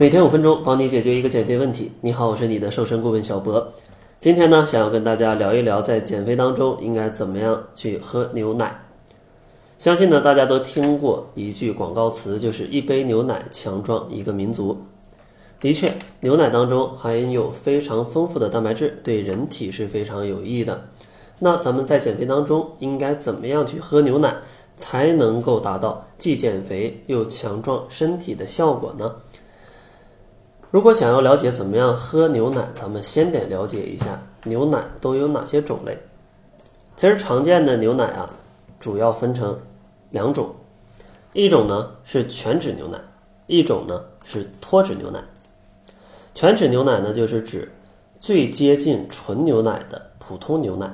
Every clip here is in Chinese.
每天五分钟，帮你解决一个减肥问题。你好，我是你的瘦身顾问小博。今天呢，想要跟大家聊一聊，在减肥当中应该怎么样去喝牛奶。相信呢，大家都听过一句广告词，就是“一杯牛奶强壮一个民族”。的确，牛奶当中含有非常丰富的蛋白质，对人体是非常有益的。那咱们在减肥当中应该怎么样去喝牛奶，才能够达到既减肥又强壮身体的效果呢？如果想要了解怎么样喝牛奶，咱们先得了解一下牛奶都有哪些种类。其实常见的牛奶啊，主要分成两种，一种呢是全脂牛奶，一种呢是脱脂牛奶。全脂牛奶呢，就是指最接近纯牛奶的普通牛奶，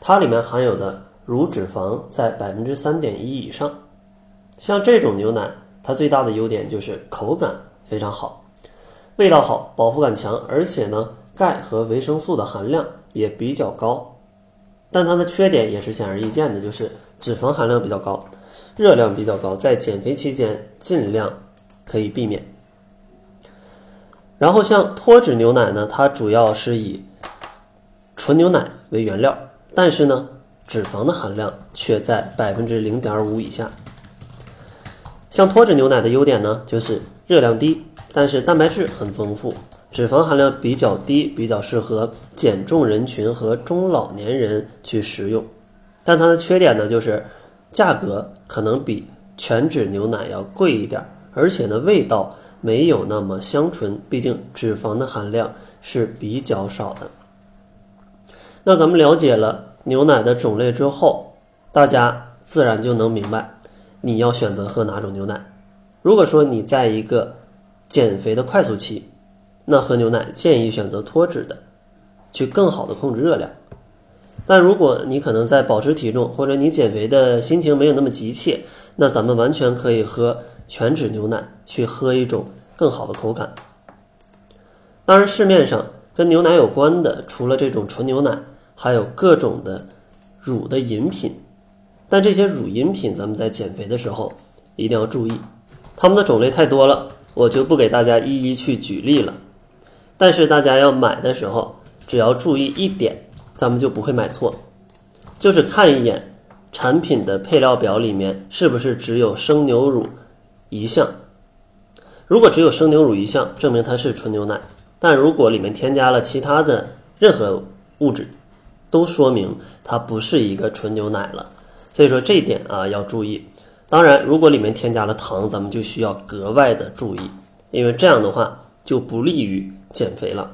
它里面含有的乳脂肪在百分之三点一以上。像这种牛奶，它最大的优点就是口感非常好。味道好，饱腹感强，而且呢，钙和维生素的含量也比较高。但它的缺点也是显而易见的，就是脂肪含量比较高，热量比较高，在减肥期间尽量可以避免。然后像脱脂牛奶呢，它主要是以纯牛奶为原料，但是呢，脂肪的含量却在百分之零点五以下。像脱脂牛奶的优点呢，就是热量低。但是蛋白质很丰富，脂肪含量比较低，比较适合减重人群和中老年人去食用。但它的缺点呢，就是价格可能比全脂牛奶要贵一点，而且呢，味道没有那么香醇，毕竟脂肪的含量是比较少的。那咱们了解了牛奶的种类之后，大家自然就能明白你要选择喝哪种牛奶。如果说你在一个减肥的快速期，那喝牛奶建议选择脱脂的，去更好的控制热量。但如果你可能在保持体重，或者你减肥的心情没有那么急切，那咱们完全可以喝全脂牛奶，去喝一种更好的口感。当然，市面上跟牛奶有关的，除了这种纯牛奶，还有各种的乳的饮品。但这些乳饮品，咱们在减肥的时候一定要注意，它们的种类太多了。我就不给大家一一去举例了，但是大家要买的时候，只要注意一点，咱们就不会买错，就是看一眼产品的配料表里面是不是只有生牛乳一项。如果只有生牛乳一项，证明它是纯牛奶；但如果里面添加了其他的任何物质，都说明它不是一个纯牛奶了。所以说这一点啊要注意。当然，如果里面添加了糖，咱们就需要格外的注意，因为这样的话就不利于减肥了。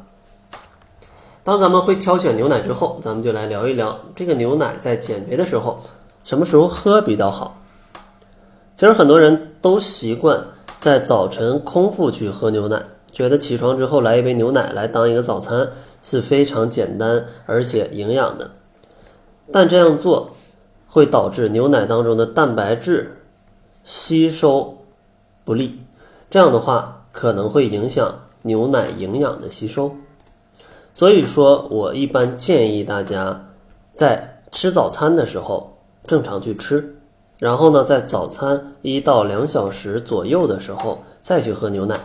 当咱们会挑选牛奶之后，咱们就来聊一聊这个牛奶在减肥的时候什么时候喝比较好。其实很多人都习惯在早晨空腹去喝牛奶，觉得起床之后来一杯牛奶来当一个早餐是非常简单而且营养的，但这样做会导致牛奶当中的蛋白质。吸收不利，这样的话可能会影响牛奶营养的吸收。所以说我一般建议大家在吃早餐的时候正常去吃，然后呢，在早餐一到两小时左右的时候再去喝牛奶，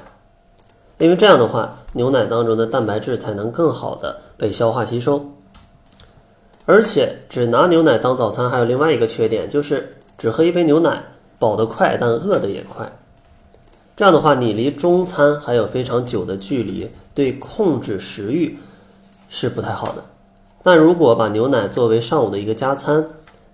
因为这样的话牛奶当中的蛋白质才能更好的被消化吸收。而且只拿牛奶当早餐还有另外一个缺点，就是只喝一杯牛奶。饱得快，但饿得也快。这样的话，你离中餐还有非常久的距离，对控制食欲是不太好的。但如果把牛奶作为上午的一个加餐，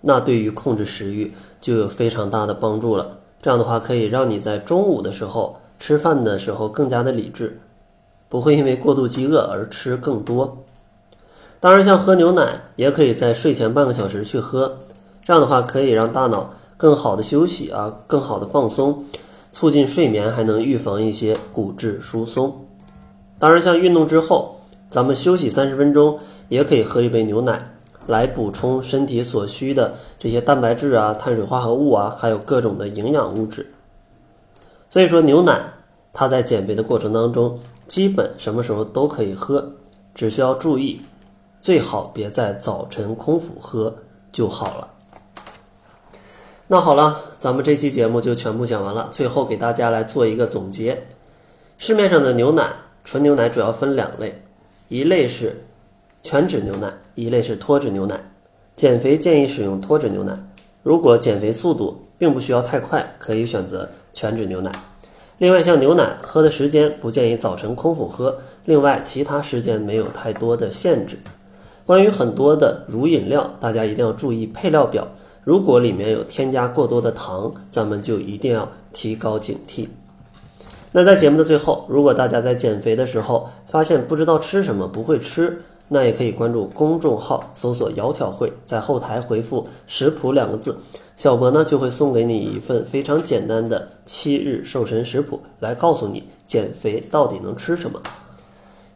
那对于控制食欲就有非常大的帮助了。这样的话，可以让你在中午的时候吃饭的时候更加的理智，不会因为过度饥饿而吃更多。当然，像喝牛奶也可以在睡前半个小时去喝，这样的话可以让大脑。更好的休息啊，更好的放松，促进睡眠，还能预防一些骨质疏松。当然，像运动之后，咱们休息三十分钟，也可以喝一杯牛奶，来补充身体所需的这些蛋白质啊、碳水化合物啊，还有各种的营养物质。所以说，牛奶它在减肥的过程当中，基本什么时候都可以喝，只需要注意，最好别在早晨空腹喝就好了。那好了，咱们这期节目就全部讲完了。最后给大家来做一个总结：市面上的牛奶，纯牛奶主要分两类，一类是全脂牛奶，一类是脱脂牛奶。减肥建议使用脱脂牛奶。如果减肥速度并不需要太快，可以选择全脂牛奶。另外，像牛奶喝的时间不建议早晨空腹喝，另外其他时间没有太多的限制。关于很多的乳饮料，大家一定要注意配料表，如果里面有添加过多的糖，咱们就一定要提高警惕。那在节目的最后，如果大家在减肥的时候发现不知道吃什么，不会吃，那也可以关注公众号，搜索“窈窕会”，在后台回复“食谱”两个字，小博呢就会送给你一份非常简单的七日瘦身食谱，来告诉你减肥到底能吃什么。